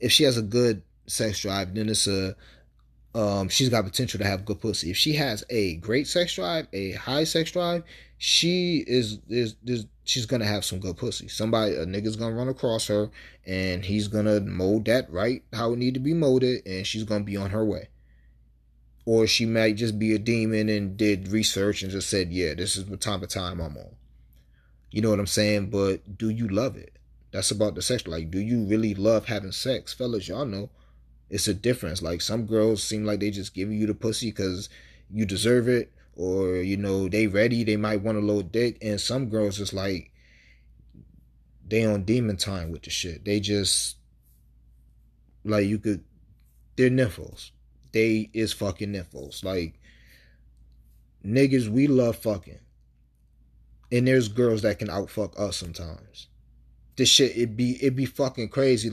if she has a good sex drive, then it's a um, she's got potential to have good pussy. If she has a great sex drive, a high sex drive, she is is, is she's gonna have some good pussy. Somebody a nigga's gonna run across her and he's gonna mold that right how it need to be molded and she's gonna be on her way. Or she might just be a demon and did research and just said, Yeah, this is the time of time I'm on. You know what I'm saying? But do you love it? That's about the sex. Like, do you really love having sex? Fellas, y'all know it's a difference. Like some girls seem like they just giving you the pussy because you deserve it, or you know they ready. They might want a little dick, and some girls just like they on demon time with the shit. They just like you could. They're nymphos. They is fucking nymphos. Like niggas, we love fucking, and there's girls that can outfuck us sometimes. This shit it be it be fucking crazy.